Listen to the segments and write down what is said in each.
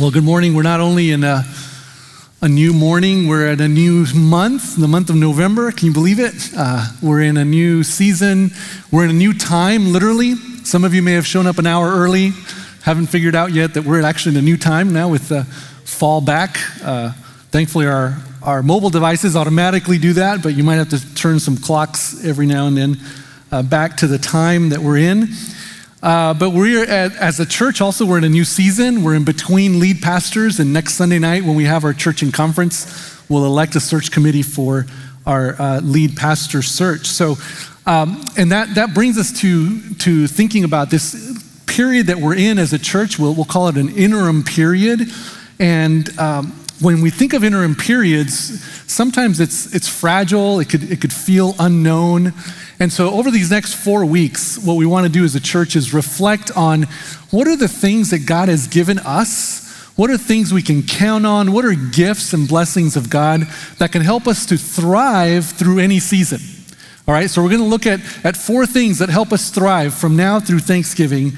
Well, good morning. We're not only in a, a new morning, we're at a new month, the month of November. Can you believe it? Uh, we're in a new season. We're in a new time, literally. Some of you may have shown up an hour early, haven't figured out yet that we're actually in a new time now with the fall back. Uh, thankfully, our, our mobile devices automatically do that, but you might have to turn some clocks every now and then uh, back to the time that we're in. Uh, but we're at, as a church also, we're in a new season. We're in between lead pastors, and next Sunday night, when we have our church in conference, we'll elect a search committee for our uh, lead pastor search. So, um, and that, that brings us to, to thinking about this period that we're in as a church. We'll, we'll call it an interim period. And um, when we think of interim periods, sometimes it's, it's fragile, it could, it could feel unknown. And so, over these next four weeks, what we want to do as a church is reflect on what are the things that God has given us? What are things we can count on? What are gifts and blessings of God that can help us to thrive through any season? All right, so we're going to look at, at four things that help us thrive from now through Thanksgiving,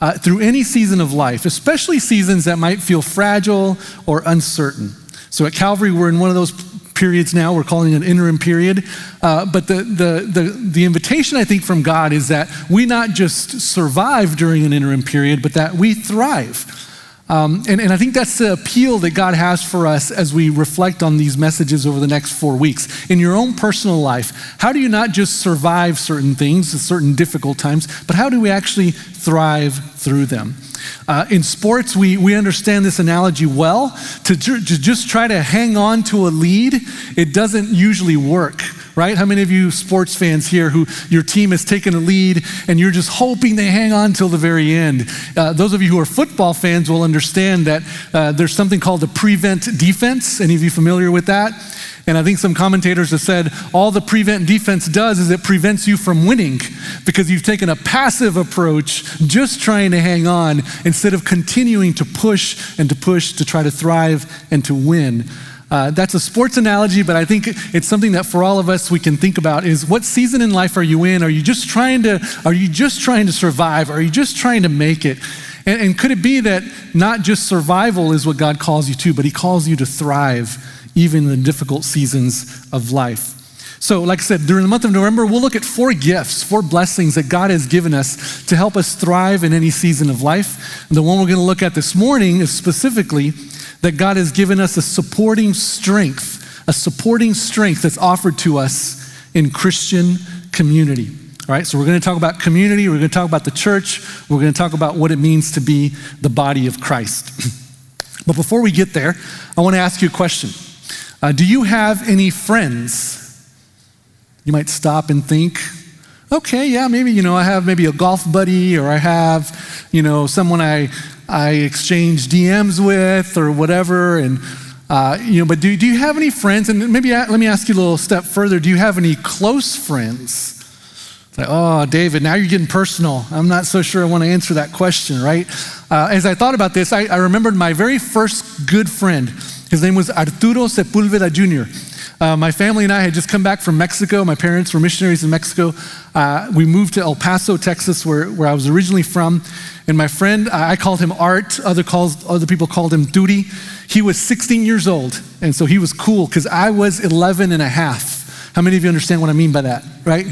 uh, through any season of life, especially seasons that might feel fragile or uncertain. So at Calvary, we're in one of those periods now. We're calling it an interim period. Uh, but the, the, the, the invitation, I think, from God is that we not just survive during an interim period, but that we thrive. Um, and, and I think that's the appeal that God has for us as we reflect on these messages over the next four weeks. In your own personal life, how do you not just survive certain things, certain difficult times, but how do we actually thrive through them? Uh, in sports, we, we understand this analogy well. To, to just try to hang on to a lead, it doesn't usually work, right? How many of you sports fans here who your team has taken a lead and you're just hoping they hang on till the very end? Uh, those of you who are football fans will understand that uh, there's something called the prevent defense. Any of you familiar with that? And I think some commentators have said all the prevent defense does is it prevents you from winning because you've taken a passive approach, just trying to hang on instead of continuing to push and to push to try to thrive and to win. Uh, that's a sports analogy, but I think it's something that for all of us we can think about is what season in life are you in? Are you just trying to, are you just trying to survive? Are you just trying to make it? And, and could it be that not just survival is what God calls you to, but He calls you to thrive? Even in the difficult seasons of life. So, like I said, during the month of November, we'll look at four gifts, four blessings that God has given us to help us thrive in any season of life. And the one we're going to look at this morning is specifically that God has given us a supporting strength, a supporting strength that's offered to us in Christian community. All right, so we're going to talk about community, we're going to talk about the church, we're going to talk about what it means to be the body of Christ. but before we get there, I want to ask you a question. Uh, do you have any friends? You might stop and think, okay, yeah, maybe, you know, I have maybe a golf buddy or I have, you know, someone I, I exchange DMs with or whatever. And, uh, you know, but do, do you have any friends? And maybe let me ask you a little step further. Do you have any close friends? It's like, oh, David, now you're getting personal. I'm not so sure I want to answer that question, right? Uh, as I thought about this, I, I remembered my very first good friend. His name was Arturo Sepulveda Jr. Uh, my family and I had just come back from Mexico. My parents were missionaries in Mexico. Uh, we moved to El Paso, Texas, where, where I was originally from. And my friend, I called him Art. Other, calls, other people called him Duty. He was 16 years old. And so he was cool because I was 11 and a half. How many of you understand what I mean by that, right?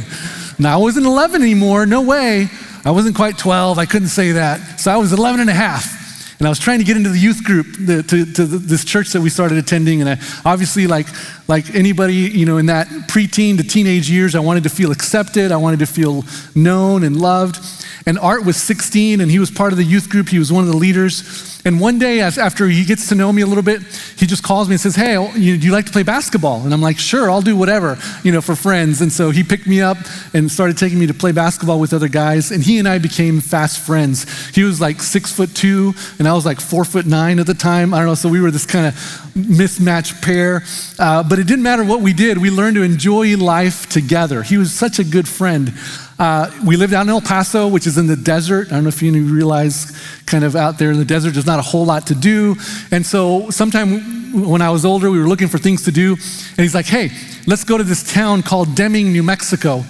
Now, I wasn't 11 anymore. No way. I wasn't quite 12. I couldn't say that. So I was 11 and a half. And I was trying to get into the youth group the, to, to the, this church that we started attending. And I, obviously, like, like anybody, you know, in that preteen to teenage years, I wanted to feel accepted. I wanted to feel known and loved. And Art was 16 and he was part of the youth group. He was one of the leaders. And one day, after he gets to know me a little bit, he just calls me and says, Hey, do you like to play basketball? And I'm like, Sure, I'll do whatever, you know, for friends. And so he picked me up and started taking me to play basketball with other guys. And he and I became fast friends. He was like six foot two, and I was like four foot nine at the time. I don't know. So we were this kind of mismatched pair. Uh, but it didn't matter what we did, we learned to enjoy life together. He was such a good friend. Uh, we lived out in El Paso, which is in the desert. I don't know if you realize, kind of out there in the desert, there's not a whole lot to do. And so, sometime when I was older, we were looking for things to do. And he's like, hey, let's go to this town called Deming, New Mexico.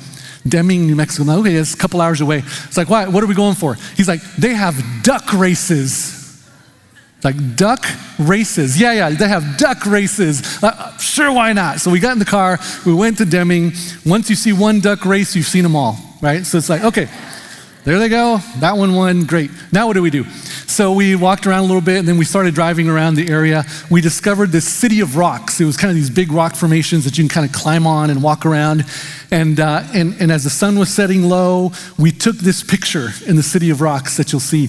Deming, New Mexico. Like, okay, it's a couple hours away. It's like, why? What are we going for? He's like, they have duck races. Like duck races. Yeah, yeah, they have duck races. Uh, sure, why not? So we got in the car, we went to Deming. Once you see one duck race, you've seen them all, right? So it's like, okay, there they go. That one won. Great. Now what do we do? So we walked around a little bit and then we started driving around the area. We discovered this city of rocks. It was kind of these big rock formations that you can kind of climb on and walk around. And, uh, and, and as the sun was setting low, we took this picture in the city of rocks that you'll see.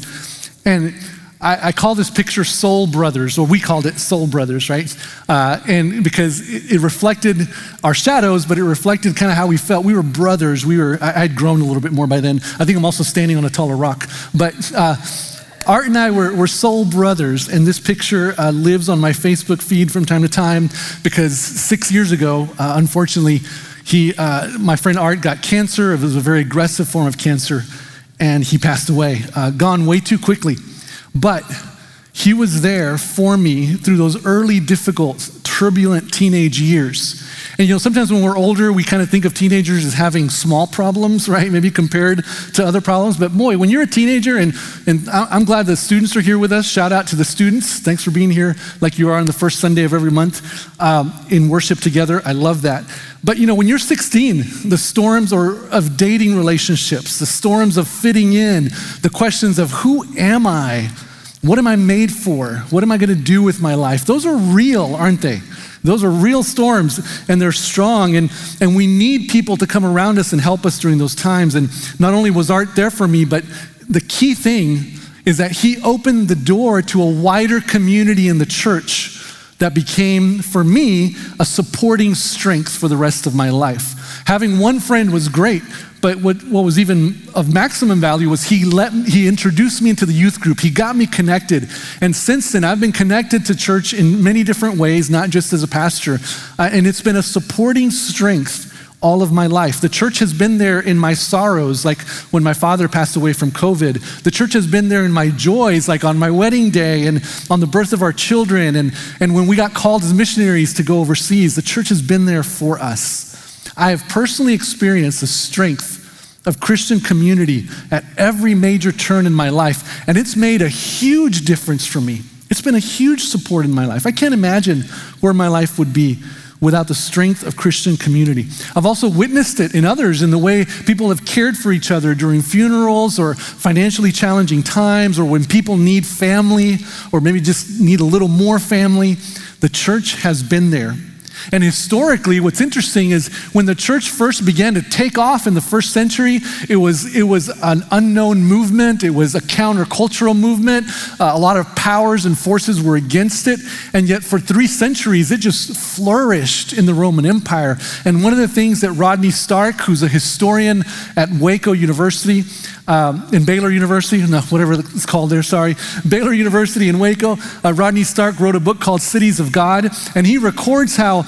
And I, I, call this picture Soul Brothers, or we called it Soul Brothers, right? Uh, and because it, it, reflected our shadows, but it reflected kind of how we felt. We were brothers. We were. I, had grown a little bit more by then. I think I'm also standing on a taller rock. But uh, Art and I were, were soul brothers, and this picture uh, lives on my Facebook feed from time to time because six years ago, uh, unfortunately, he, uh, my friend Art got cancer. It was a very aggressive form of cancer, and he passed away, uh, gone way too quickly. But he was there for me through those early, difficult, turbulent teenage years. And you know, sometimes when we're older, we kind of think of teenagers as having small problems, right? Maybe compared to other problems. But boy, when you're a teenager, and, and I'm glad the students are here with us. Shout out to the students. Thanks for being here like you are on the first Sunday of every month um, in worship together. I love that. But you know, when you're 16, the storms are of dating relationships, the storms of fitting in, the questions of who am I? What am I made for? What am I going to do with my life? Those are real, aren't they? Those are real storms and they're strong. And, and we need people to come around us and help us during those times. And not only was Art there for me, but the key thing is that he opened the door to a wider community in the church that became, for me, a supporting strength for the rest of my life. Having one friend was great, but what, what was even of maximum value was he let he introduced me into the youth group. He got me connected. And since then, I've been connected to church in many different ways, not just as a pastor. Uh, and it's been a supporting strength all of my life. The church has been there in my sorrows, like when my father passed away from COVID. The church has been there in my joys, like on my wedding day and on the birth of our children, and, and when we got called as missionaries to go overseas. The church has been there for us. I have personally experienced the strength of Christian community at every major turn in my life, and it's made a huge difference for me. It's been a huge support in my life. I can't imagine where my life would be without the strength of Christian community. I've also witnessed it in others in the way people have cared for each other during funerals or financially challenging times or when people need family or maybe just need a little more family. The church has been there and historically, what's interesting is when the church first began to take off in the first century, it was, it was an unknown movement, it was a countercultural movement. Uh, a lot of powers and forces were against it. And yet, for three centuries, it just flourished in the Roman Empire. And one of the things that Rodney Stark, who's a historian at Waco University, um, in Baylor University, no, whatever it's called there, sorry, Baylor University in Waco, uh, Rodney Stark wrote a book called Cities of God, and he records how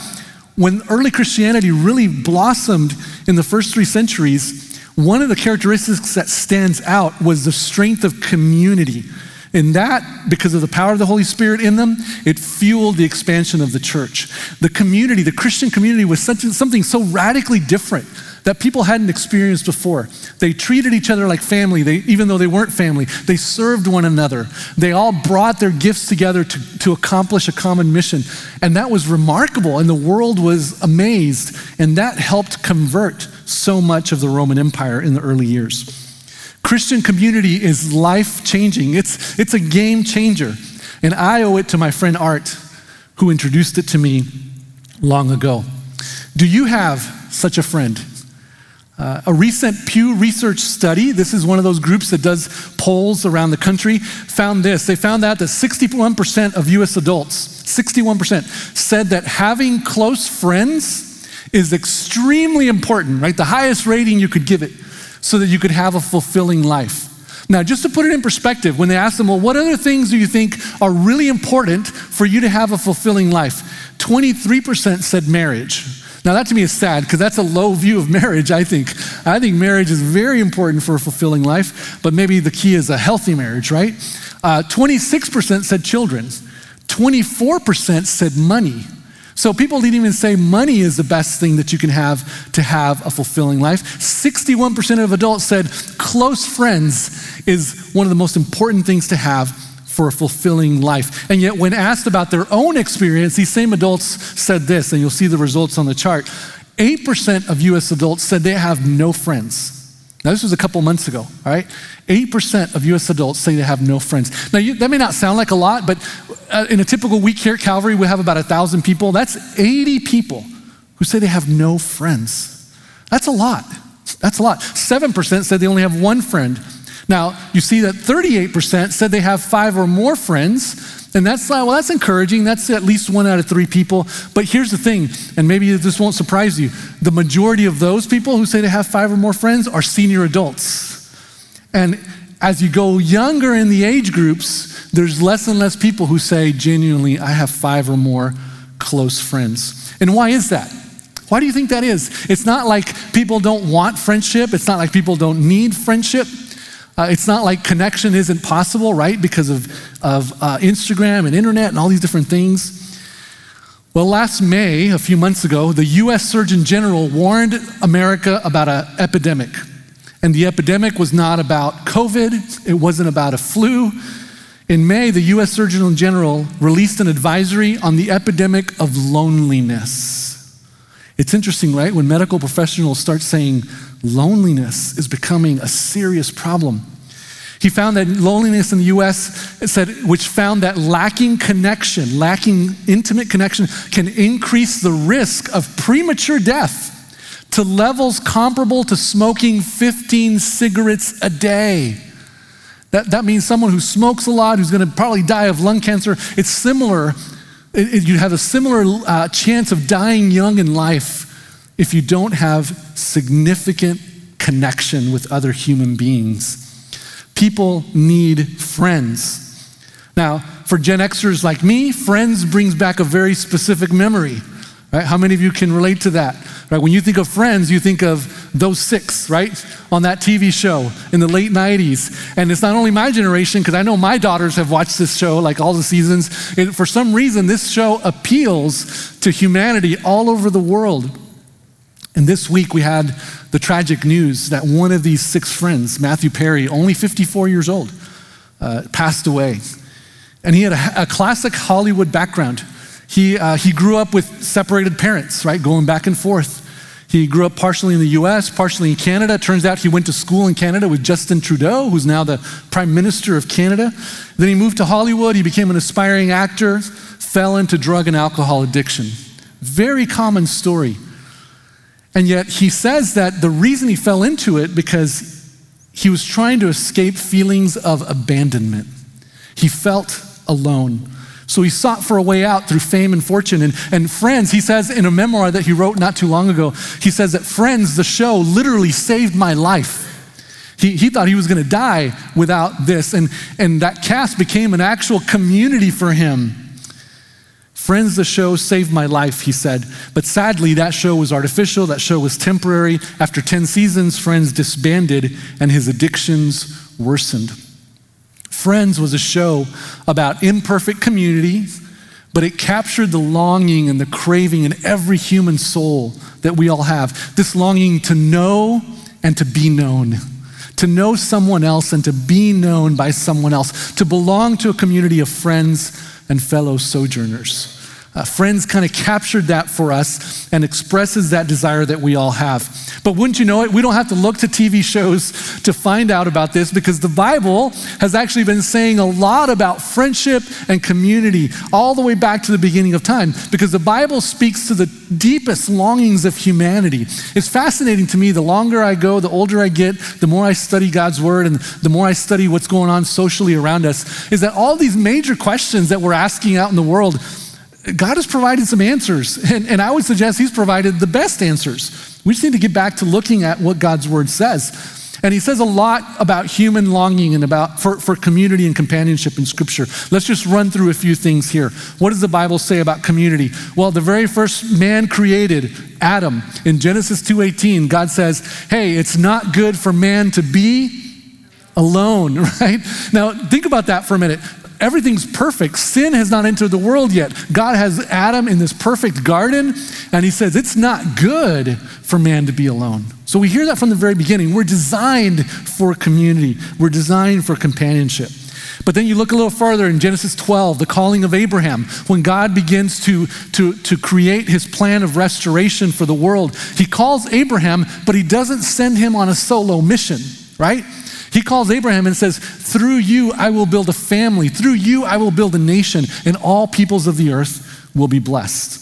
when early Christianity really blossomed in the first three centuries, one of the characteristics that stands out was the strength of community. And that, because of the power of the Holy Spirit in them, it fueled the expansion of the church. The community, the Christian community, was such, something so radically different that people hadn't experienced before. They treated each other like family, they, even though they weren't family. They served one another. They all brought their gifts together to, to accomplish a common mission. And that was remarkable, and the world was amazed. And that helped convert so much of the Roman Empire in the early years. Christian community is life changing, it's, it's a game changer. And I owe it to my friend Art, who introduced it to me long ago. Do you have such a friend? Uh, a recent Pew Research study, this is one of those groups that does polls around the country, found this. They found out that 61% of US adults, 61%, said that having close friends is extremely important, right? The highest rating you could give it so that you could have a fulfilling life. Now, just to put it in perspective, when they asked them, well, what other things do you think are really important for you to have a fulfilling life? 23% said marriage. Now, that to me is sad because that's a low view of marriage, I think. I think marriage is very important for a fulfilling life, but maybe the key is a healthy marriage, right? Uh, 26% said children, 24% said money. So people didn't even say money is the best thing that you can have to have a fulfilling life. 61% of adults said close friends is one of the most important things to have for a fulfilling life. And yet, when asked about their own experience, these same adults said this, and you'll see the results on the chart 8% of US adults said they have no friends. Now, this was a couple months ago, all right? 8% of US adults say they have no friends. Now, you, that may not sound like a lot, but uh, in a typical week here at Calvary, we have about 1,000 people. That's 80 people who say they have no friends. That's a lot. That's a lot. 7% said they only have one friend. Now, you see that 38% said they have five or more friends. And that's well, that's encouraging. That's at least one out of three people. But here's the thing, and maybe this won't surprise you. The majority of those people who say they have five or more friends are senior adults. And as you go younger in the age groups, there's less and less people who say genuinely, I have five or more close friends. And why is that? Why do you think that is? It's not like people don't want friendship. It's not like people don't need friendship. Uh, it's not like connection isn't possible, right? Because of, of uh, Instagram and internet and all these different things. Well, last May, a few months ago, the US Surgeon General warned America about an epidemic. And the epidemic was not about COVID, it wasn't about a flu. In May, the US Surgeon General released an advisory on the epidemic of loneliness. It's interesting, right? When medical professionals start saying loneliness is becoming a serious problem. He found that loneliness in the US said, which found that lacking connection, lacking intimate connection, can increase the risk of premature death to levels comparable to smoking 15 cigarettes a day. That, that means someone who smokes a lot, who's going to probably die of lung cancer. It's similar you have a similar uh, chance of dying young in life if you don't have significant connection with other human beings. People need friends. Now, for Gen Xers like me, friends brings back a very specific memory. Right? How many of you can relate to that? Right? When you think of friends, you think of those six, right? On that TV show in the late 90s. And it's not only my generation, because I know my daughters have watched this show like all the seasons. It, for some reason, this show appeals to humanity all over the world. And this week we had the tragic news that one of these six friends, Matthew Perry, only 54 years old, uh, passed away. And he had a, a classic Hollywood background. He, uh, he grew up with separated parents, right, going back and forth. He grew up partially in the US, partially in Canada. Turns out he went to school in Canada with Justin Trudeau, who's now the Prime Minister of Canada. Then he moved to Hollywood. He became an aspiring actor, fell into drug and alcohol addiction. Very common story. And yet he says that the reason he fell into it because he was trying to escape feelings of abandonment. He felt alone. So he sought for a way out through fame and fortune. And, and Friends, he says in a memoir that he wrote not too long ago, he says that Friends, the show, literally saved my life. He, he thought he was going to die without this. And, and that cast became an actual community for him. Friends, the show saved my life, he said. But sadly, that show was artificial, that show was temporary. After 10 seasons, Friends disbanded and his addictions worsened. Friends was a show about imperfect communities, but it captured the longing and the craving in every human soul that we all have. This longing to know and to be known, to know someone else and to be known by someone else, to belong to a community of friends and fellow sojourners. Uh, friends kind of captured that for us and expresses that desire that we all have. But wouldn't you know it? We don't have to look to TV shows to find out about this because the Bible has actually been saying a lot about friendship and community all the way back to the beginning of time because the Bible speaks to the deepest longings of humanity. It's fascinating to me. The longer I go, the older I get, the more I study God's word and the more I study what's going on socially around us, is that all these major questions that we're asking out in the world God has provided some answers, and, and I would suggest He's provided the best answers. We just need to get back to looking at what God's Word says. And he says a lot about human longing and about for, for community and companionship in Scripture. Let's just run through a few things here. What does the Bible say about community? Well, the very first man created, Adam, in Genesis 2:18, God says, "Hey, it's not good for man to be alone." Right now, think about that for a minute everything's perfect. Sin has not entered the world yet. God has Adam in this perfect garden, and he says it's not good for man to be alone. So we hear that from the very beginning. We're designed for community, we're designed for companionship. But then you look a little further in Genesis 12, the calling of Abraham, when God begins to, to, to create his plan of restoration for the world. He calls Abraham, but he doesn't send him on a solo mission, right? He calls Abraham and says, Through you I will build a family, through you I will build a nation, and all peoples of the earth will be blessed.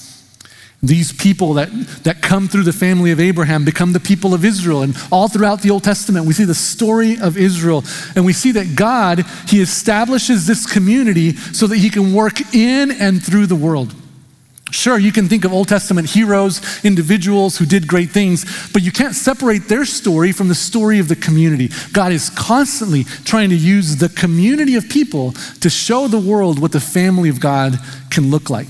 These people that, that come through the family of Abraham become the people of Israel. And all throughout the Old Testament, we see the story of Israel. And we see that God, He establishes this community so that He can work in and through the world. Sure, you can think of Old Testament heroes, individuals who did great things, but you can't separate their story from the story of the community. God is constantly trying to use the community of people to show the world what the family of God can look like.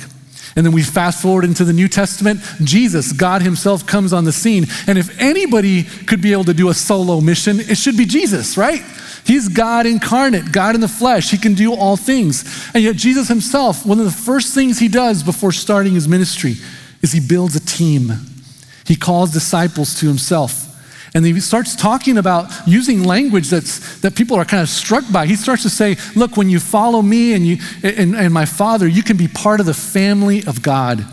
And then we fast forward into the New Testament. Jesus, God Himself, comes on the scene. And if anybody could be able to do a solo mission, it should be Jesus, right? He's God incarnate, God in the flesh. He can do all things. And yet, Jesus Himself, one of the first things He does before starting His ministry is He builds a team. He calls disciples to Himself. And he starts talking about using language that's, that people are kind of struck by. He starts to say, Look, when you follow me and, you, and, and my Father, you can be part of the family of God.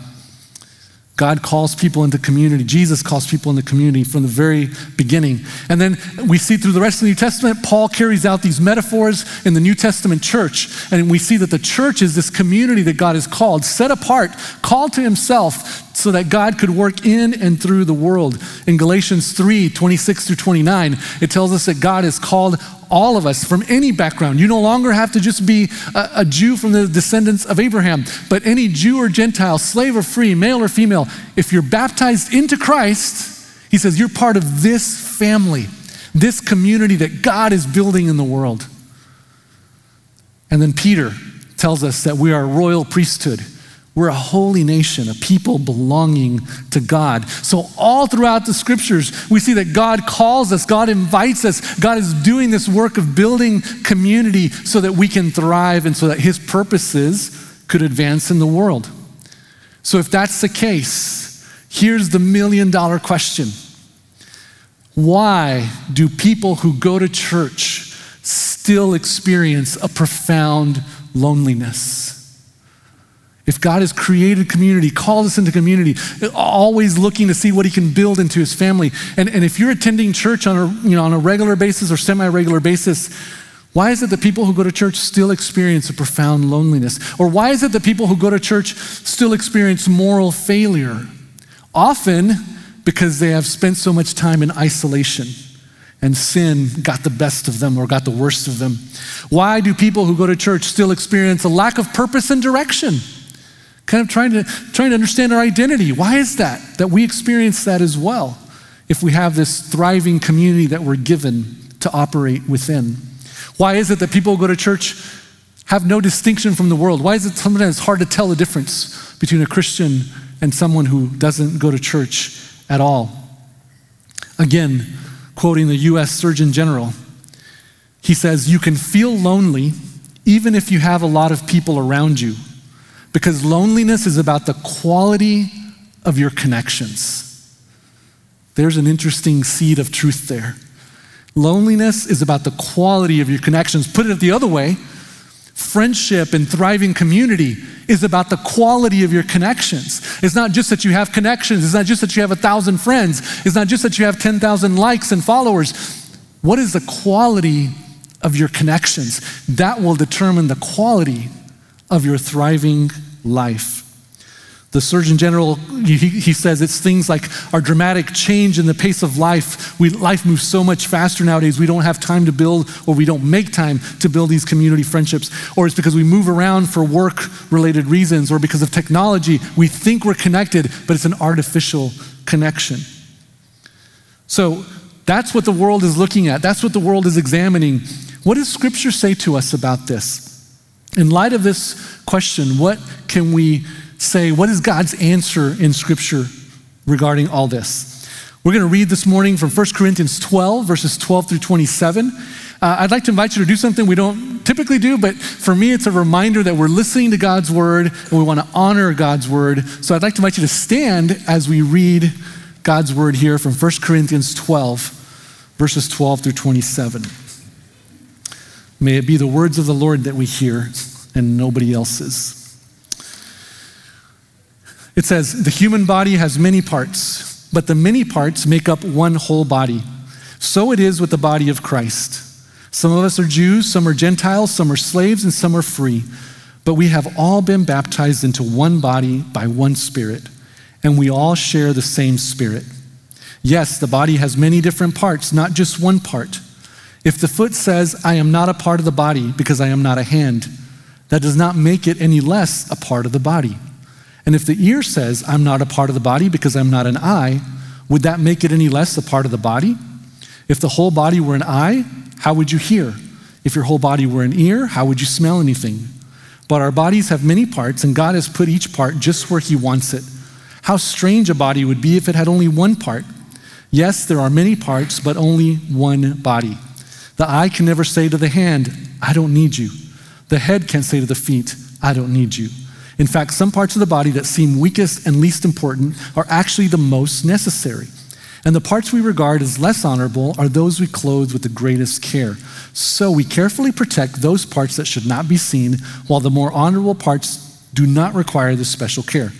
God calls people into community. Jesus calls people into community from the very beginning. And then we see through the rest of the New Testament, Paul carries out these metaphors in the New Testament church. And we see that the church is this community that God has called, set apart, called to himself so that God could work in and through the world. In Galatians 3 26 through 29, it tells us that God has called all of us from any background. You no longer have to just be a, a, Jew from the descendants of Abraham, but any Jew or Gentile, slave or free, male or female, if you're baptized into Christ, he says you're part of this family, this community that God is building in the world. And then Peter tells us that we are a royal priesthood we're a holy nation, a people belonging to God. So, all throughout the scriptures, we see that God calls us, God invites us, God is doing this work of building community so that we can thrive and so that His purposes could advance in the world. So, if that's the case, here's the million dollar question Why do people who go to church still experience a profound loneliness? If God has created community, called us into community, always looking to see what he can build into his family. And, and if you're attending church on a, you know, on a regular basis or semi-regular basis, why is it that people who go to church still experience a profound loneliness? Or why is it that people who go to church still experience moral failure? Often because they have spent so much time in isolation and sin got the best of them or got the worst of them. Why do people who go to church still experience a lack of purpose and direction? Kind of trying to, trying to understand our identity. Why is that? That we experience that as well if we have this thriving community that we're given to operate within. Why is it that people who go to church have no distinction from the world? Why is it sometimes hard to tell the difference between a Christian and someone who doesn't go to church at all? Again, quoting the US Surgeon General, he says, You can feel lonely even if you have a lot of people around you because loneliness is about the quality of your connections. There's an interesting seed of truth there. Loneliness is about the quality of your connections. Put it the other way friendship and thriving community is about the quality of your connections. It's not just that you have connections, it's not just that you have a thousand friends, it's not just that you have 10,000 likes and followers. What is the quality of your connections? That will determine the quality of your thriving life. The Surgeon General, he, he, says it's things like our dramatic change in the pace of life. We, life moves so much faster nowadays, we don't have time to build, or we don't make time to build these community friendships. Or it's because we move around for work related reasons, or because of technology. We think we're connected, but it's an artificial connection. So that's what the world is looking at, that's what the world is examining. What does Scripture say to us about this? In light of this question, what can we say? What is God's answer in Scripture regarding all this? We're going to read this morning from 1 Corinthians 12, verses 12 through 27. Uh, I'd like to invite you to do something we don't typically do, but for me, it's a reminder that we're listening to God's word and we want to honor God's word. So I'd like to invite you to stand as we read God's word here from 1 Corinthians 12, verses 12 through 27. May it be the words of the Lord that we hear and nobody else's. It says, The human body has many parts, but the many parts make up one whole body. So it is with the body of Christ. Some of us are Jews, some are Gentiles, some are slaves, and some are free. But we have all been baptized into one body by one Spirit, and we all share the same Spirit. Yes, the body has many different parts, not just one part. If the foot says, I am not a part of the body because I am not a hand, that does not make it any less a part of the body. And if the ear says, I'm not a part of the body because I'm not an eye, would that make it any less a part of the body? If the whole body were an eye, how would you hear? If your whole body were an ear, how would you smell anything? But our bodies have many parts, and God has put each part just where He wants it. How strange a body would be if it had only one part. Yes, there are many parts, but only one body. The eye can never say to the hand, I don't need you. The head can't say to the feet, I don't need you. In fact, some parts of the body that seem weakest and least important are actually the most necessary. And the parts we regard as less honorable are those we clothe with the greatest care. So we carefully protect those parts that should not be seen, while the more honorable parts do not require this special care.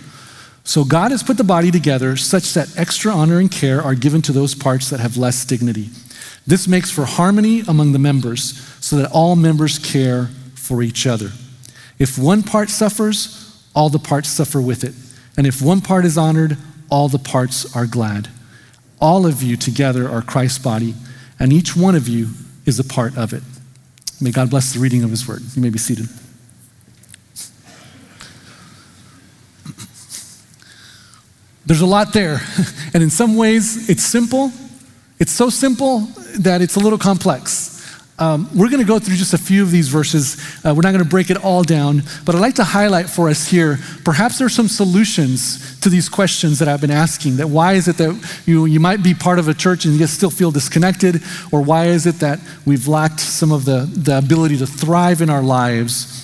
So God has put the body together such that extra honor and care are given to those parts that have less dignity. This makes for harmony among the members so that all members care for each other. If one part suffers, all the parts suffer with it. And if one part is honored, all the parts are glad. All of you together are Christ's body, and each one of you is a part of it. May God bless the reading of his word. You may be seated. There's a lot there, and in some ways it's simple, it's so simple that it's a little complex. Um, we're going to go through just a few of these verses. Uh, we're not going to break it all down, but I'd like to highlight for us here perhaps there's some solutions to these questions that I've been asking. That why is it that you, you might be part of a church and you still feel disconnected? Or why is it that we've lacked some of the, the ability to thrive in our lives?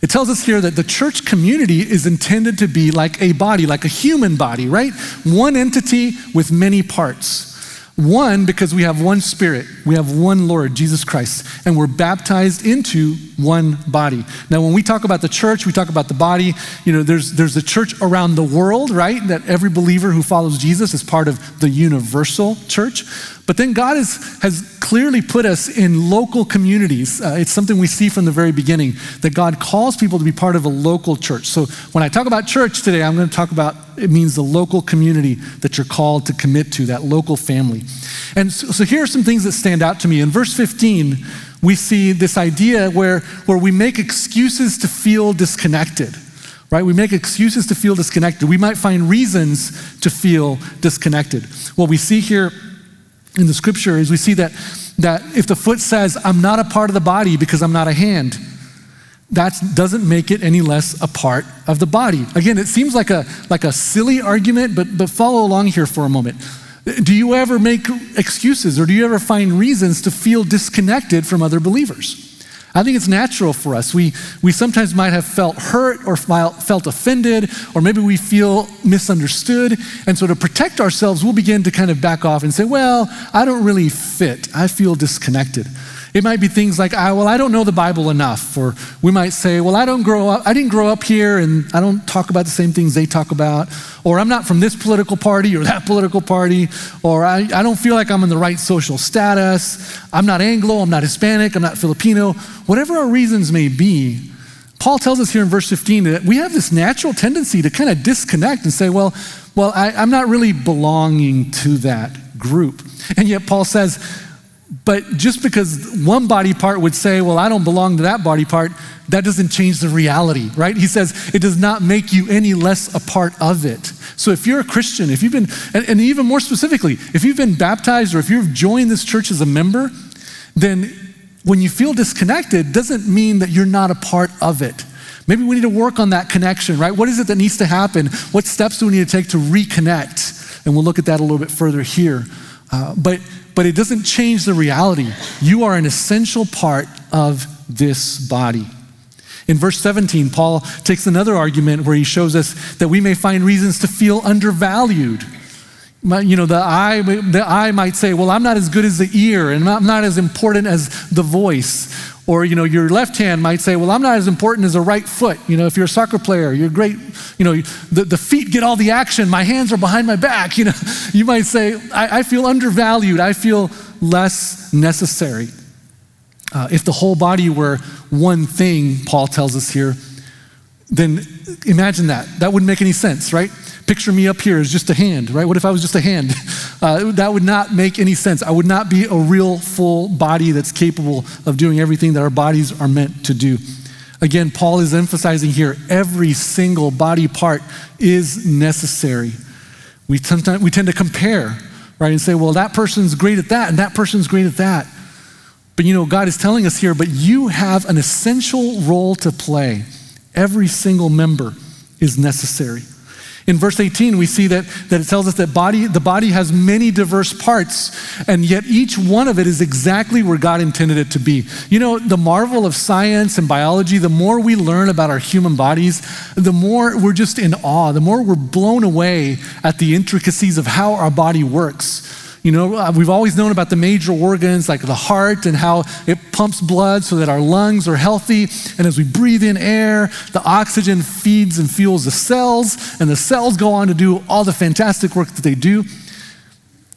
It tells us here that the church community is intended to be like a body, like a human body, right? One entity with many parts. One, because we have one Spirit, we have one Lord, Jesus Christ, and we're baptized into one body. Now, when we talk about the church, we talk about the body. You know, there's, there's the church around the world, right? That every believer who follows Jesus is part of the universal church. But then God is, has clearly put us in local communities. Uh, it's something we see from the very beginning that God calls people to be part of a local church. So when I talk about church today, I'm going to talk about it means the local community that you're called to commit to, that local family. And so, so here are some things that stand out to me. In verse 15, we see this idea where, where we make excuses to feel disconnected right? We make excuses to feel disconnected. We might find reasons to feel disconnected. What we see here in the scripture is we see that, that if the foot says, I'm not a part of the body because I'm not a hand, that doesn't make it any less a part of the body. Again, it seems like a, like a silly argument, but, but follow along here for a moment. Do you ever make excuses or do you ever find reasons to feel disconnected from other believers? I think it's natural for us. We, we sometimes might have felt hurt or felt offended, or maybe we feel misunderstood. And so, to protect ourselves, we'll begin to kind of back off and say, Well, I don't really fit. I feel disconnected. It might be things like, I, well, I don't know the Bible enough. Or we might say, well, I don't grow up, I didn't grow up here and I don't talk about the same things they talk about. Or I'm not from this political party or that political party. Or I, I don't feel like I'm in the right social status. I'm not Anglo, I'm not Hispanic, I'm not Filipino. Whatever our reasons may be, Paul tells us here in verse 15 that we have this natural tendency to kind of disconnect and say, well, well, I, I'm not really belonging to that group. And yet Paul says, but just because one body part would say, well, I don't belong to that body part, that doesn't change the reality, right? He says it does not make you any less a part of it. So if you're a Christian, if you've been, and, and even more specifically, if you've been baptized or if you've joined this church as a member, then when you feel disconnected, doesn't mean that you're not a part of it. Maybe we need to work on that connection, right? What is it that needs to happen? What steps do we need to take to reconnect? And we'll look at that a little bit further here. Uh, but but it doesn't change the reality. You are an essential part of this body. In verse 17, Paul takes another argument where he shows us that we may find reasons to feel undervalued. you know, the eye, the eye might say, well, I'm not as good as the ear, and I'm not as important as the voice. Or, you know, your left hand might say, well, I'm not as important as a right foot. You know, if you're a soccer player, you're great, you know, the, the feet get all the action, my hands are behind my back. You know, you might say, I, I feel undervalued, I feel less necessary. Uh, if the whole body were one thing, Paul tells us here, then imagine that. That wouldn't make any sense, right? Picture me up here as just a hand, right? What if I was just a hand? Uh, that would not make any sense. I would not be a real full body that's capable of doing everything that our bodies are meant to do. Again, Paul is emphasizing here every single body part is necessary. We, sometimes, we tend to compare, right, and say, well, that person's great at that, and that person's great at that. But you know, God is telling us here, but you have an essential role to play. Every single member is necessary. In verse 18, we see that, that it tells us that body, the body has many diverse parts, and yet each one of it is exactly where God intended it to be. You know, the marvel of science and biology, the more we learn about our human bodies, the more we're just in awe, the more we're blown away at the intricacies of how our body works. You know, uh, we've always known about the major organs like the heart and how it pumps blood so that our lungs are healthy. And as we breathe in air, the oxygen feeds and fuels the cells, and the cells go on to do all the fantastic work that they do.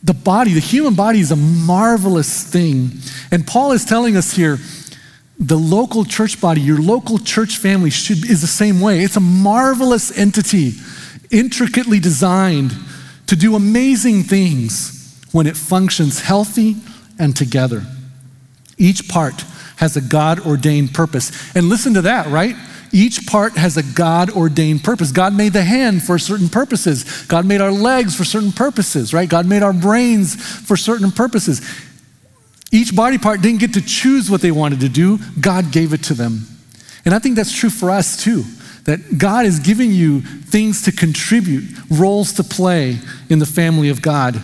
The body, the human body, is a marvelous thing. And Paul is telling us here the local church body, your local church family, should, is the same way. It's a marvelous entity, intricately designed to do amazing things when it functions healthy and together. Each part has a God ordained purpose. And listen to that, right? Each part has a God ordained purpose. God made the hand for certain purposes. God made our legs for certain purposes, right? God made our brains for certain purposes. Each body part didn't get to choose what they wanted to do, God gave it to them. And I think that's true for us too. That God is giving you things to contribute, roles to play in the family of God.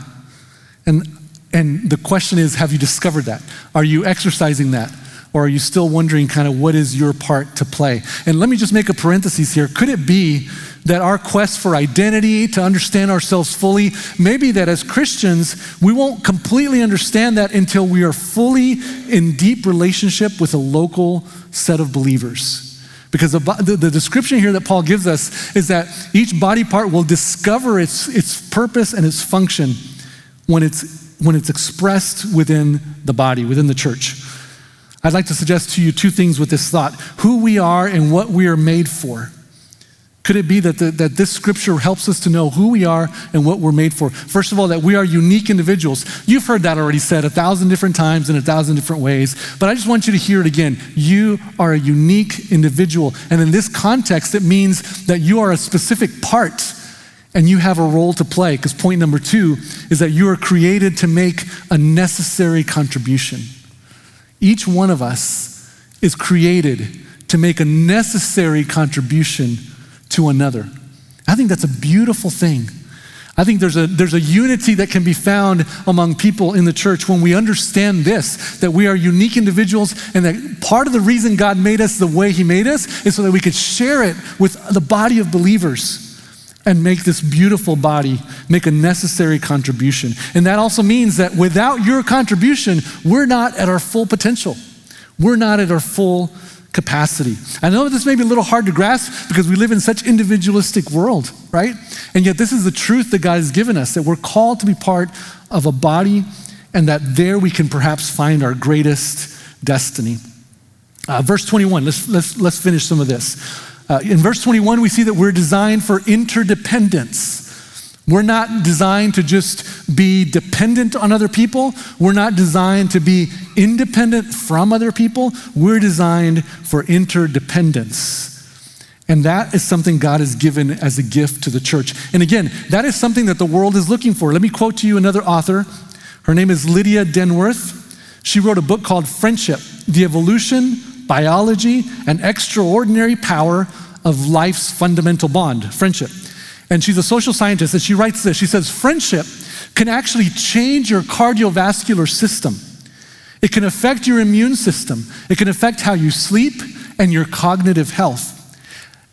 And, and the question is have you discovered that? Are you exercising that? Or are you still wondering kind of what is your part to play? And let me just make a parenthesis here. Could it be that our quest for identity, to understand ourselves fully, maybe that as Christians, we won't completely understand that until we are fully in deep relationship with a local set of believers? Because the, the, description here that Paul gives us is that each body part will discover its, its purpose and its function when it's, when it's expressed within the body, within the church. I'd like to suggest to you two things with this thought who we are and what we are made for. Could it be that, the, that this scripture helps us to know who we are and what we're made for? First of all, that we are unique individuals. You've heard that already said a thousand different times in a thousand different ways, but I just want you to hear it again. You are a unique individual. And in this context, it means that you are a specific part and you have a role to play because point number two is that you are created to make a necessary contribution. Each one of us is created to make a necessary contribution to another. I think that's a beautiful thing. I think there's a, there's a unity that can be found among people in the church when we understand this that we are unique individuals, and that part of the reason God made us the way He made us is so that we could share it with the body of believers and make this beautiful body make a necessary contribution. And that also means that without your contribution, we're not at our full potential. We're not at our full capacity. I know this may be a little hard to grasp because we live in such individualistic world, right? And yet this is the truth that God has given us that we're called to be part of a body and that there we can perhaps find our greatest destiny. Uh, verse 21, let's, let's, let's finish some of this. Uh, in verse 21, we see that we're designed for interdependence. We're not designed to just be dependent on other people. We're not designed to be independent from other people. We're designed for interdependence. And that is something God has given as a gift to the church. And again, that is something that the world is looking for. Let me quote to you another author. Her name is Lydia Denworth. She wrote a book called Friendship The Evolution biology, and extraordinary power of life's fundamental bond, friendship. And she's a social scientist, and she writes this. She says, Friendship can actually change your cardiovascular system. It can affect your immune system. It can affect how you sleep and your cognitive health.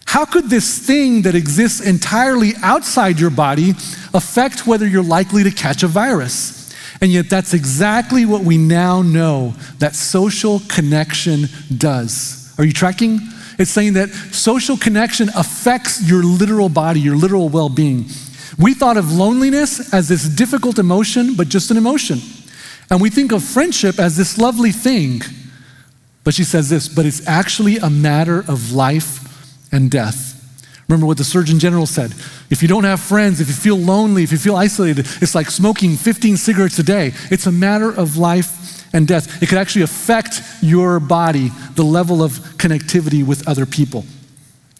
how could this thing that exists entirely outside your body affect whether you're likely to catch a virus? And yet, that's exactly what we now know that social connection does. Are you tracking? It's saying that social connection affects your literal body, your literal well being. We thought of loneliness as this difficult emotion, but just an emotion. And we think of friendship as this lovely thing. But she says this, but it's actually a matter of life and death. Remember what the Surgeon General said. If you don't have friends, if you feel lonely, if you feel isolated, it's like smoking 15 cigarettes a day. It's a matter of life and death. It could actually affect your body, the level of connectivity with other people.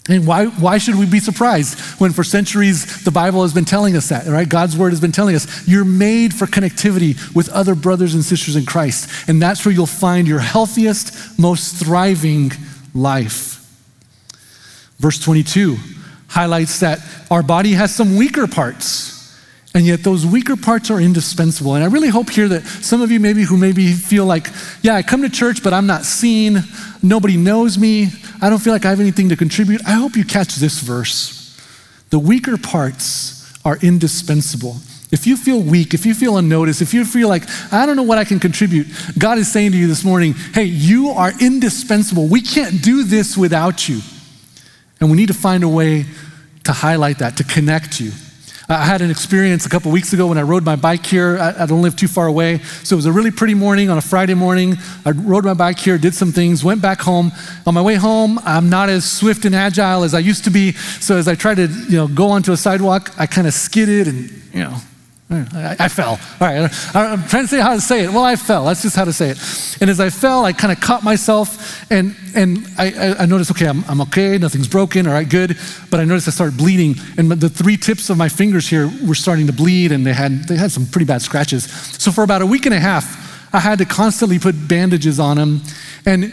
And why, why should we be surprised when for centuries the Bible has been telling us that, right? God's word has been telling us you're made for connectivity with other brothers and sisters in Christ. And that's where you'll find your healthiest, most thriving life. Verse 22 highlights that our body has some weaker parts. And yet, those weaker parts are indispensable. And I really hope here that some of you, maybe who maybe feel like, yeah, I come to church, but I'm not seen. Nobody knows me. I don't feel like I have anything to contribute. I hope you catch this verse. The weaker parts are indispensable. If you feel weak, if you feel unnoticed, if you feel like, I don't know what I can contribute, God is saying to you this morning, hey, you are indispensable. We can't do this without you. And we need to find a way to highlight that, to connect you. I had an experience a couple weeks ago when I rode my bike here. I, I, don't live too far away. So it was a really pretty morning on a Friday morning. I rode my bike here, did some things, went back home. On my way home, I'm not as swift and agile as I used to be. So as I tried to you know, go onto a sidewalk, I kind of skidded and, you know, Hmm, I, I, fell. All right, I'm trying to say how to say it. Well, I fell. That's just how to say it. And as I fell, I kind of caught myself, and and I, I noticed, okay, I'm, I'm okay, nothing's broken, all right, good. But I noticed I started bleeding, and the three tips of my fingers here were starting to bleed, and they had they had some pretty bad scratches. So for about a week and a half, I had to constantly put bandages on them, and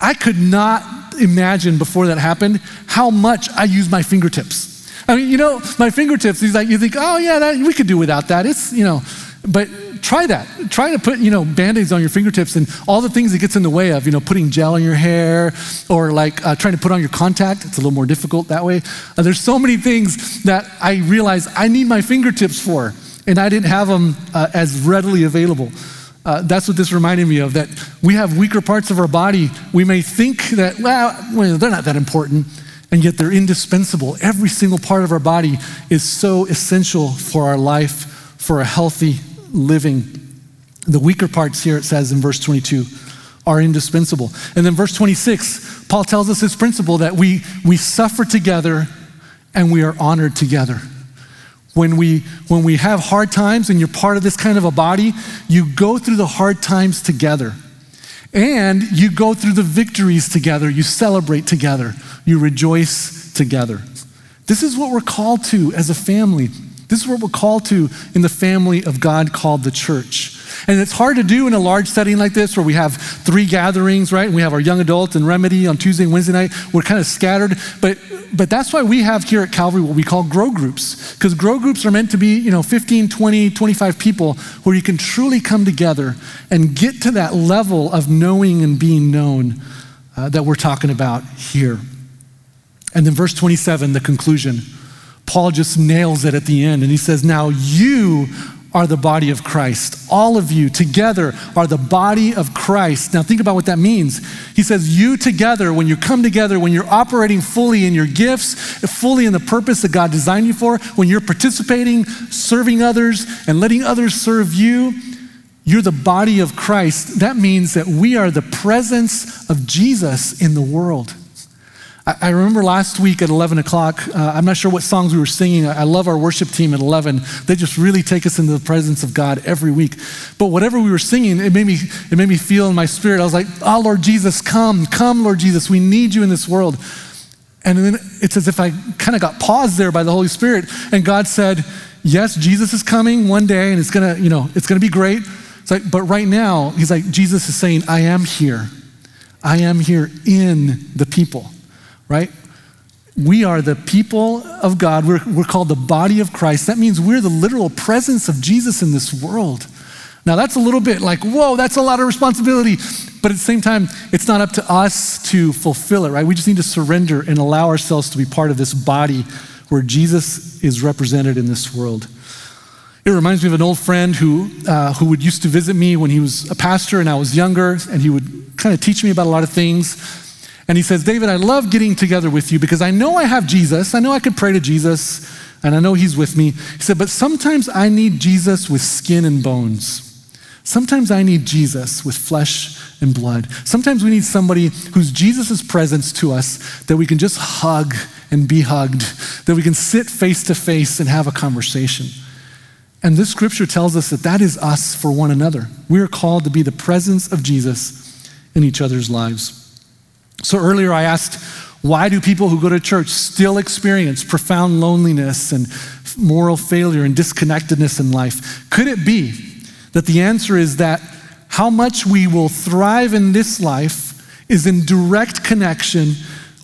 I could not imagine before that happened how much I used my fingertips. I mean, you know, my fingertips, he's like, you think, oh, yeah, that, we could do without that. It's, you know, but try that. Try to put, you know, band-aids on your fingertips and all the things it gets in the way of, you know, putting gel in your hair or like uh, trying to put on your contact. It's a little more difficult that way. Uh, there's so many things that I realize I need my fingertips for, and I didn't have them uh, as readily available. Uh, that's what this reminded me of that we have weaker parts of our body. We may think that, well, well they're not that important and yet they're indispensable. Every single part of our body is so essential for our life, for a healthy living. The weaker parts here, it says in verse 22, are indispensable. And then verse 26, Paul tells us this principle that we, we suffer together and we are honored together. When we, when we have hard times and you're part of this kind of a body, you go through the hard times together. And you go through the victories together, you celebrate together, you rejoice together. This is what we're called to as a family. This is what we're called to in the family of God called the church. And it's hard to do in a large setting like this where we have three gatherings, right? We have our young adults and remedy on Tuesday and Wednesday night. We're kind of scattered. But, but that's why we have here at Calvary what we call grow groups. Because grow groups are meant to be, you know, 15, 20, 25 people where you can truly come together and get to that level of knowing and being known uh, that we're talking about here. And then verse 27, the conclusion. Paul just nails it at the end and he says, Now you are the body of Christ. All of you together are the body of Christ. Now, think about what that means. He says, You together, when you come together, when you're operating fully in your gifts, fully in the purpose that God designed you for, when you're participating, serving others, and letting others serve you, you're the body of Christ. That means that we are the presence of Jesus in the world. I, remember last week at 11 o'clock, uh, I'm not sure what songs we were singing. I, love our worship team at 11. They just really take us into the presence of God every week. But whatever we were singing, it made me, it made me feel in my spirit. I was like, oh, Lord Jesus, come, come, Lord Jesus. We need you in this world. And then it's as if I kind of got paused there by the Holy Spirit. And God said, yes, Jesus is coming one day and it's going to, you know, it's going to be great. It's like, but right now, he's like, Jesus is saying, I am here. I am here in the people right? We are the people of God. We're, we're called the body of Christ. That means we're the literal presence of Jesus in this world. Now, that's a little bit like, whoa, that's a lot of responsibility. But at the same time, it's not up to us to fulfill it, right? We just need to surrender and allow ourselves to be part of this body where Jesus is represented in this world. It reminds me of an old friend who, uh, who would used to visit me when he was a pastor and I was younger, and he would kind of teach me about a lot of things. And he says, David, I love getting together with you because I know I have Jesus. I know I can pray to Jesus, and I know he's with me. He said, but sometimes I need Jesus with skin and bones. Sometimes I need Jesus with flesh and blood. Sometimes we need somebody who's Jesus' presence to us that we can just hug and be hugged, that we can sit face to face and have a conversation. And this scripture tells us that that is us for one another. We are called to be the presence of Jesus in each other's lives. So earlier I asked, why do people who go to church still experience profound loneliness and moral failure and disconnectedness in life? Could it be that the answer is that how much we will thrive in this life is in direct connection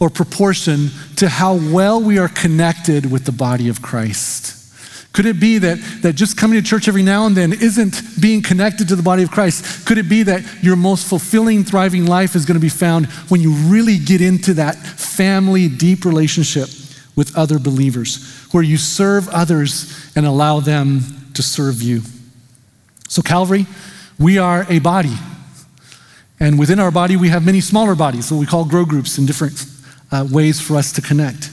or proportion to how well we are connected with the body of Christ? Could it be that, that just coming to church every now and then isn't being connected to the body of Christ? Could it be that your most fulfilling, thriving life is going to be found when you really get into that family, deep relationship with other believers, where you serve others and allow them to serve you? So, Calvary, we are a body. And within our body, we have many smaller bodies, so we call grow groups in different uh, ways for us to connect.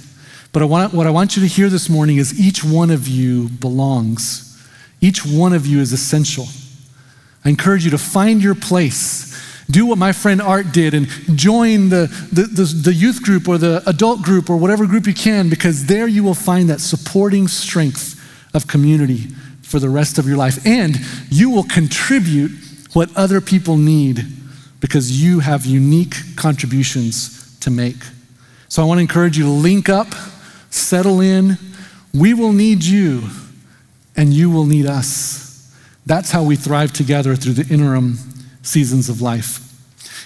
But I want, what I want you to hear this morning is each one of you belongs. Each one of you is essential. I encourage you to find your place. Do what my friend Art did and join the, the, the, the, youth group or the adult group or whatever group you can, because there you will find that supporting strength of community for the rest of your life. And you will contribute what other people need because you have unique contributions to make. So I want to encourage you to link up settle in. We will need you, and you will need us. That's how we thrive together through the interim seasons of life.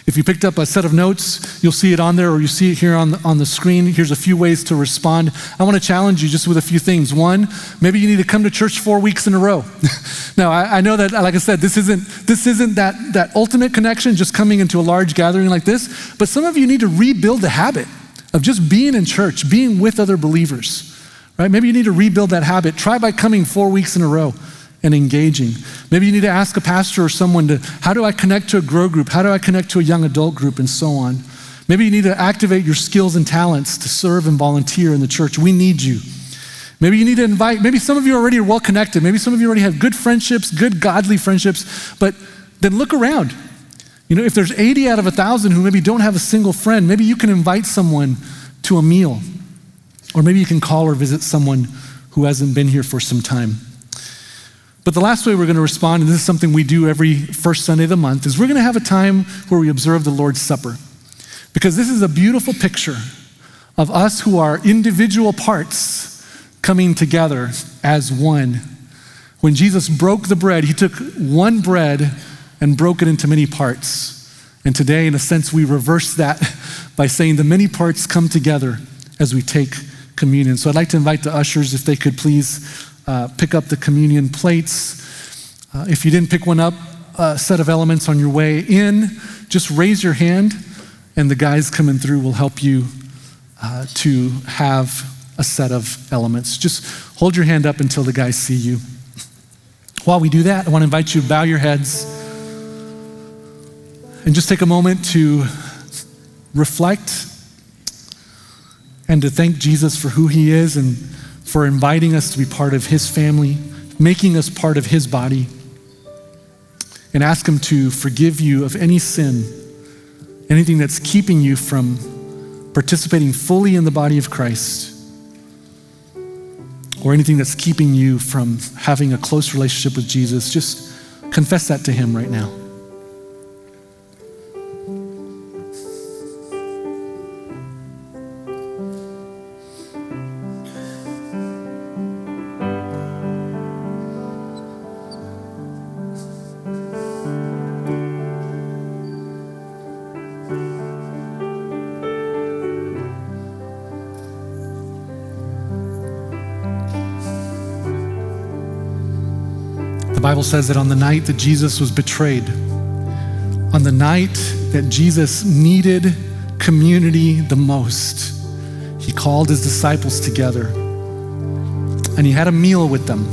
If you picked up a set of notes, you'll see it on there or you see it here on the, on the screen. Here's a few ways to respond. I want to challenge you just with a few things. One, maybe you need to come to church four weeks in a row. now, I, I, know that, like I said, this isn't, this isn't that, that ultimate connection, just coming into a large gathering like this, but some of you need to rebuild the habit of just being in church, being with other believers, right? Maybe you need to rebuild that habit. Try by coming four weeks in a row and engaging. Maybe you need to ask a pastor or someone to, how do I connect to a grow group? How do I connect to a young adult group? And so on. Maybe you need to activate your skills and talents to serve and volunteer in the church. We need you. Maybe you need to invite, maybe some of you already are well connected. Maybe some of you already have good friendships, good godly friendships, but then look around. You know, if there's 80 out of 1,000 who maybe don't have a single friend, maybe you can invite someone to a meal. Or maybe you can call or visit someone who hasn't been here for some time. But the last way we're going to respond, and this is something we do every first Sunday of the month, is we're going to have a time where we observe the Lord's Supper. Because this is a beautiful picture of us who are individual parts coming together as one. When Jesus broke the bread, he took one bread and broken into many parts. And today, in a sense, we reverse that by saying the many parts come together as we take communion. So I'd like to invite the ushers, if they could please uh, pick up the communion plates. Uh, if you didn't pick one up, a set of elements on your way in, just raise your hand, and the guys coming through will help you uh, to have a set of elements. Just hold your hand up until the guys see you. While we do that, I want to invite you to bow your heads. And just take a moment to reflect and to thank Jesus for who he is and for inviting us to be part of his family, making us part of his body, and ask him to forgive you of any sin, anything that's keeping you from participating fully in the body of Christ, or anything that's keeping you from having a close relationship with Jesus. Just confess that to him right now. Bible says that on the night that Jesus was betrayed, on on the night that Jesus needed community the most, he called his disciples together and he had a meal with them.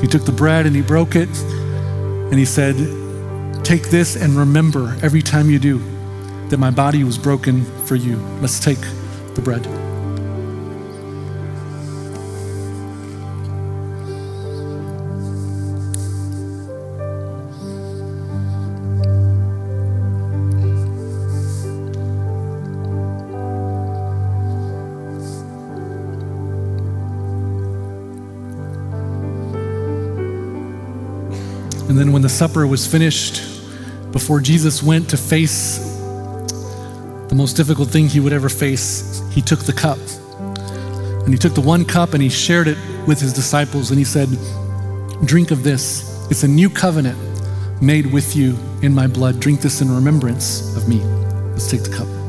He took the bread and he broke it and he said, Take this and remember every time you do that my body was broken for you. Let's take the bread. And when the supper was finished, before Jesus went to face the most difficult thing he would ever face, he took the cup. And he took the one cup and he shared it with his disciples and he said, Drink of this. It's a new covenant made with you in my blood. Drink this in remembrance of me. Let's take the cup.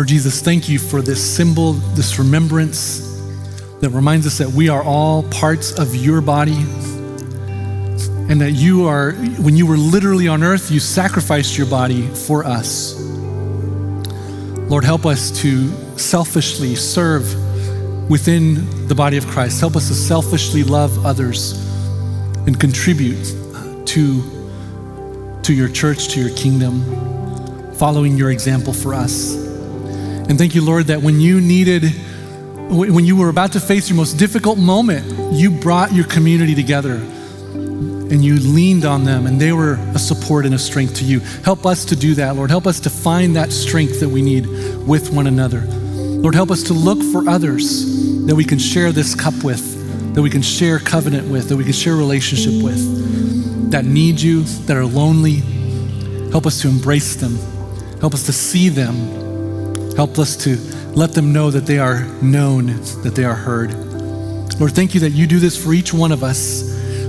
Lord Jesus, thank you for this symbol, this remembrance that reminds us that we are all parts of your body and that you are, when you were literally on earth, you sacrificed your body for us. Lord, help us to selfishly serve within the body of Christ. Help us to selfishly love others and contribute to, to your church, to your kingdom, following your example for us. And thank you, Lord, that when you needed, when you were about to face your most difficult moment, you brought your community together and you leaned on them and they were a support and a strength to you. Help us to do that, Lord. Help us to find that strength that we need with one another. Lord, help us to look for others that we can share this cup with, that we can share covenant with, that we can share relationship with, that need you, that are lonely. Help us to embrace them. Help us to see them Help us to let them know that they are known, that they are heard. Lord, thank you that you do this for each one of us.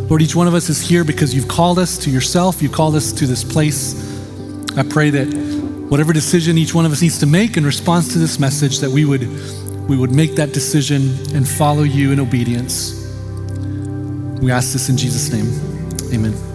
Lord, each one of us is here because you've called us to yourself, you've called us to this place. I pray that whatever decision each one of us needs to make in response to this message, that we would, we would make that decision and follow you in obedience. We ask this in Jesus' name. Amen.